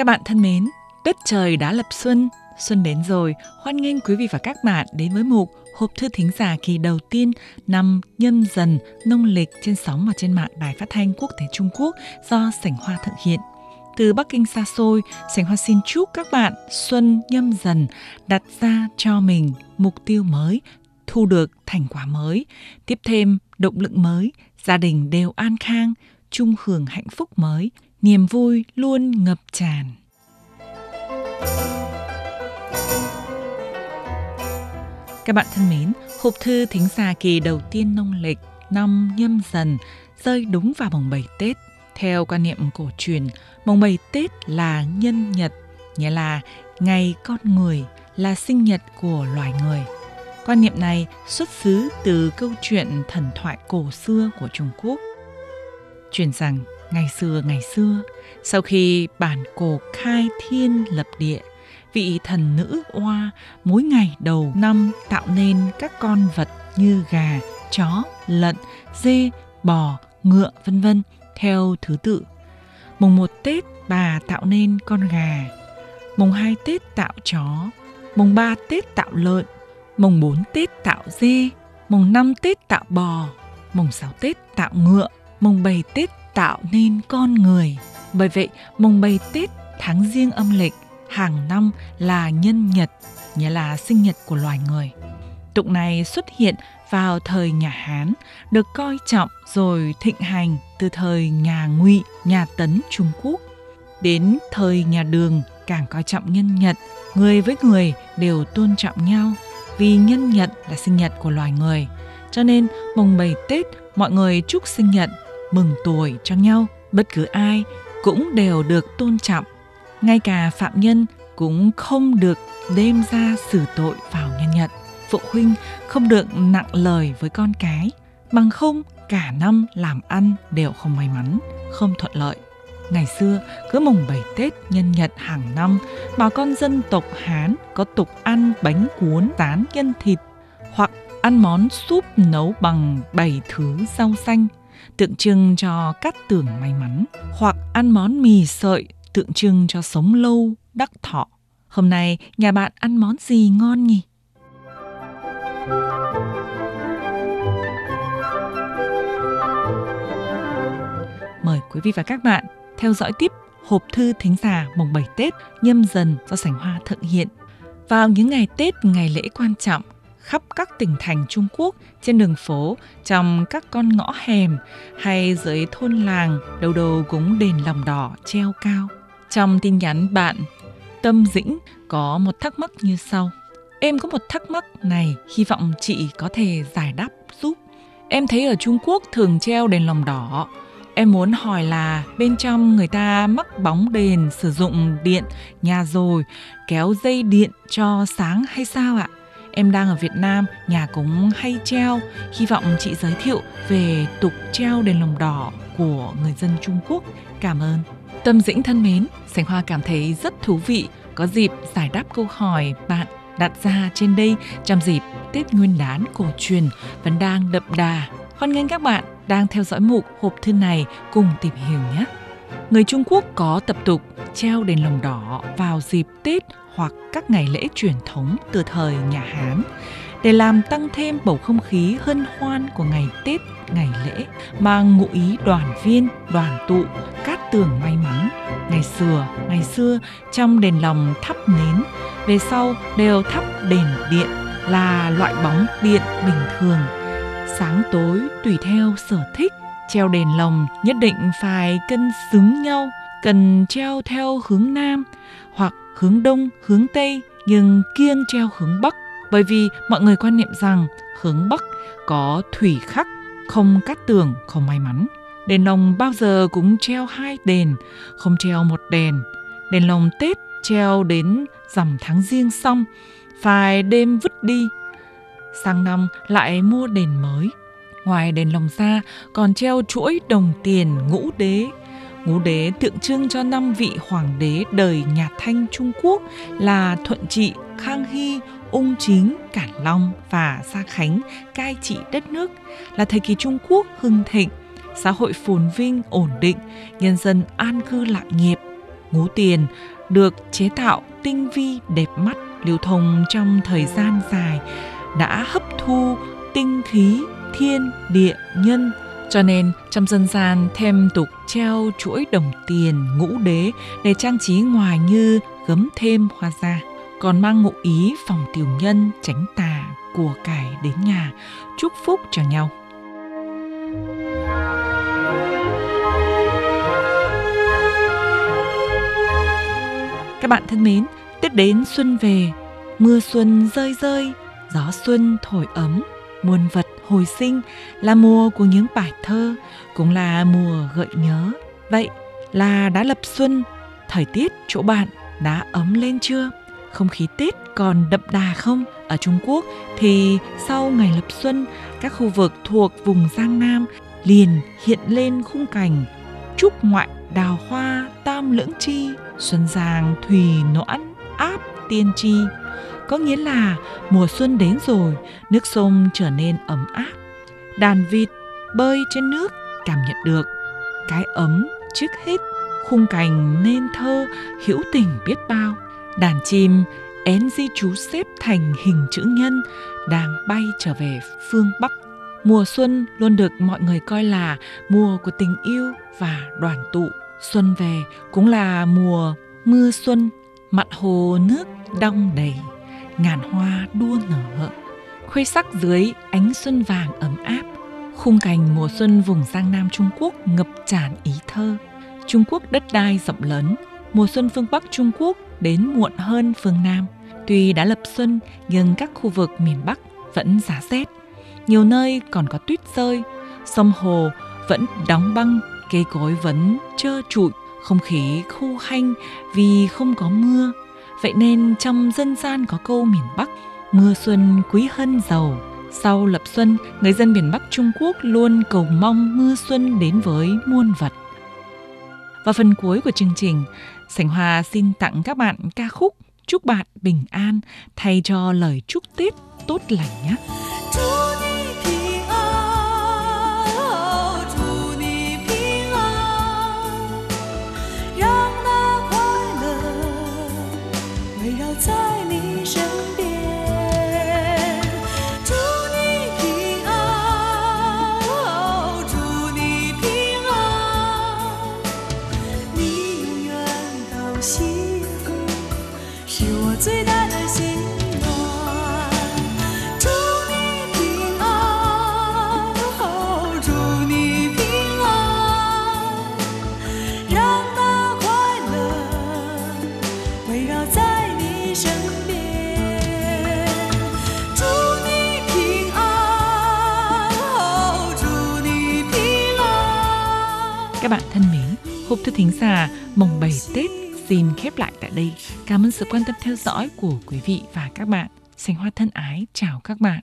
Các bạn thân mến, đất trời đã lập xuân, xuân đến rồi. Hoan nghênh quý vị và các bạn đến với mục hộp thư thính giả kỳ đầu tiên năm nhâm dần nông lịch trên sóng và trên mạng Đài Phát thanh Quốc tế Trung Quốc do Sảnh Hoa thực hiện. Từ Bắc Kinh xa xôi, Sảnh Hoa xin chúc các bạn xuân nhâm dần đặt ra cho mình mục tiêu mới, thu được thành quả mới, tiếp thêm động lực mới, gia đình đều an khang, chung hưởng hạnh phúc mới, niềm vui luôn ngập tràn. Các bạn thân mến, hộp thư thính giả kỳ đầu tiên nông lịch năm nhâm dần rơi đúng vào mùng 7 Tết. Theo quan niệm cổ truyền, mùng 7 Tết là nhân nhật, nghĩa là ngày con người, là sinh nhật của loài người. Quan niệm này xuất xứ từ câu chuyện thần thoại cổ xưa của Trung Quốc. Truyền rằng ngày xưa ngày xưa, sau khi bản cổ khai thiên lập địa, vị thần nữ oa mỗi ngày đầu năm tạo nên các con vật như gà, chó, lợn, dê, bò, ngựa vân vân theo thứ tự. Mùng 1 Tết bà tạo nên con gà, mùng 2 Tết tạo chó, mùng 3 Tết tạo lợn, mùng 4 Tết tạo dê, mùng 5 Tết tạo bò, mùng 6 Tết tạo ngựa, mùng 7 Tết tạo nên con người. Bởi vậy, mùng 7 Tết tháng riêng âm lịch hàng năm là nhân nhật, nghĩa là sinh nhật của loài người. Tục này xuất hiện vào thời nhà Hán, được coi trọng rồi thịnh hành từ thời nhà Ngụy, nhà Tấn Trung Quốc. Đến thời nhà Đường càng coi trọng nhân nhật, người với người đều tôn trọng nhau vì nhân nhật là sinh nhật của loài người. Cho nên mùng 7 Tết mọi người chúc sinh nhật, mừng tuổi cho nhau, bất cứ ai cũng đều được tôn trọng ngay cả phạm nhân cũng không được đem ra xử tội vào nhân nhật. Phụ huynh không được nặng lời với con cái, bằng không cả năm làm ăn đều không may mắn, không thuận lợi. Ngày xưa, cứ mùng 7 Tết nhân nhật hàng năm, bà con dân tộc Hán có tục ăn bánh cuốn tán nhân thịt hoặc ăn món súp nấu bằng 7 thứ rau xanh tượng trưng cho cát tường may mắn hoặc ăn món mì sợi tượng trưng cho sống lâu, đắc thọ. Hôm nay nhà bạn ăn món gì ngon nhỉ? Mời quý vị và các bạn theo dõi tiếp hộp thư thính giả mùng 7 Tết nhâm dần do sảnh hoa thực hiện. Vào những ngày Tết, ngày lễ quan trọng, khắp các tỉnh thành Trung Quốc, trên đường phố, trong các con ngõ hẻm hay dưới thôn làng, đầu đầu cũng đèn lồng đỏ treo cao. Trong tin nhắn bạn Tâm Dĩnh có một thắc mắc như sau. Em có một thắc mắc này, hy vọng chị có thể giải đáp giúp. Em thấy ở Trung Quốc thường treo đèn lồng đỏ. Em muốn hỏi là bên trong người ta mắc bóng đèn sử dụng điện nhà rồi kéo dây điện cho sáng hay sao ạ? Em đang ở Việt Nam, nhà cũng hay treo. Hy vọng chị giới thiệu về tục treo đèn lồng đỏ của người dân Trung Quốc. Cảm ơn. Tâm Dĩnh thân mến, Sành Hoa cảm thấy rất thú vị có dịp giải đáp câu hỏi bạn đặt ra trên đây trong dịp Tết Nguyên đán cổ truyền vẫn đang đậm đà. Hoan nghênh các bạn đang theo dõi mục hộp thư này cùng tìm hiểu nhé. Người Trung Quốc có tập tục treo đèn lồng đỏ vào dịp Tết hoặc các ngày lễ truyền thống từ thời nhà Hán để làm tăng thêm bầu không khí hân hoan của ngày Tết, ngày lễ, mang ngụ ý đoàn viên, đoàn tụ, cát tường may mắn. Ngày xưa, ngày xưa trong đền lồng thắp nến, về sau đều thắp đèn điện là loại bóng điện bình thường. Sáng tối tùy theo sở thích, treo đèn lồng nhất định phải cân xứng nhau, cần treo theo hướng nam hoặc hướng đông, hướng tây nhưng kiêng treo hướng bắc bởi vì mọi người quan niệm rằng hướng Bắc có thủy khắc, không cát tường, không may mắn. Đèn lồng bao giờ cũng treo hai đèn, không treo một đèn. Đèn lồng Tết treo đến rằm tháng riêng xong, phải đêm vứt đi. Sang năm lại mua đèn mới. Ngoài đèn lồng ra còn treo chuỗi đồng tiền ngũ đế. Ngũ đế tượng trưng cho năm vị hoàng đế đời nhà Thanh Trung Quốc là Thuận Trị, Khang Hy, ung chính, Cản Long và Gia Khánh cai trị đất nước là thời kỳ Trung Quốc hưng thịnh, xã hội phồn vinh, ổn định, nhân dân an cư lạc nghiệp. Ngũ tiền được chế tạo tinh vi đẹp mắt lưu thông trong thời gian dài đã hấp thu tinh khí thiên địa nhân cho nên, trong dân gian thêm tục treo chuỗi đồng tiền ngũ đế để trang trí ngoài như gấm thêm hoa da, còn mang ngụ ý phòng tiểu nhân tránh tà của cải đến nhà, chúc phúc cho nhau. Các bạn thân mến, tết đến xuân về, mưa xuân rơi rơi, gió xuân thổi ấm, muôn vật hồi sinh là mùa của những bài thơ, cũng là mùa gợi nhớ. Vậy là đã lập xuân, thời tiết chỗ bạn đã ấm lên chưa? Không khí tết còn đậm đà không? Ở trung quốc thì sau ngày lập xuân, các khu vực thuộc vùng giang nam liền hiện lên khung cảnh trúc ngoại đào hoa tam lưỡng chi, xuân giang thùy noãn áp tiên tri có nghĩa là mùa xuân đến rồi, nước sông trở nên ấm áp. Đàn vịt bơi trên nước cảm nhận được cái ấm trước hết khung cảnh nên thơ hữu tình biết bao. Đàn chim én di chú xếp thành hình chữ nhân đang bay trở về phương Bắc. Mùa xuân luôn được mọi người coi là mùa của tình yêu và đoàn tụ. Xuân về cũng là mùa mưa xuân, mặt hồ nước đong đầy ngàn hoa đua nở khuê sắc dưới ánh xuân vàng ấm áp, khung cảnh mùa xuân vùng giang nam trung quốc ngập tràn ý thơ. Trung quốc đất đai rộng lớn, mùa xuân phương bắc trung quốc đến muộn hơn phương nam. Tuy đã lập xuân, nhưng các khu vực miền bắc vẫn giá rét. Nhiều nơi còn có tuyết rơi, sông hồ vẫn đóng băng, cây cối vẫn trơ trụi, không khí khô hanh vì không có mưa. Vậy nên trong dân gian có câu miền Bắc Mưa xuân quý hơn giàu Sau lập xuân, người dân miền Bắc Trung Quốc luôn cầu mong mưa xuân đến với muôn vật Và phần cuối của chương trình, Sảnh Hoa xin tặng các bạn ca khúc Chúc bạn bình an thay cho lời chúc Tết tốt lành nhé. Các bạn thân mến, hộp thư thính giả mồng 7 Tết xin khép lại tại đây. Cảm ơn sự quan tâm theo dõi của quý vị và các bạn. Sành Hoa thân ái chào các bạn.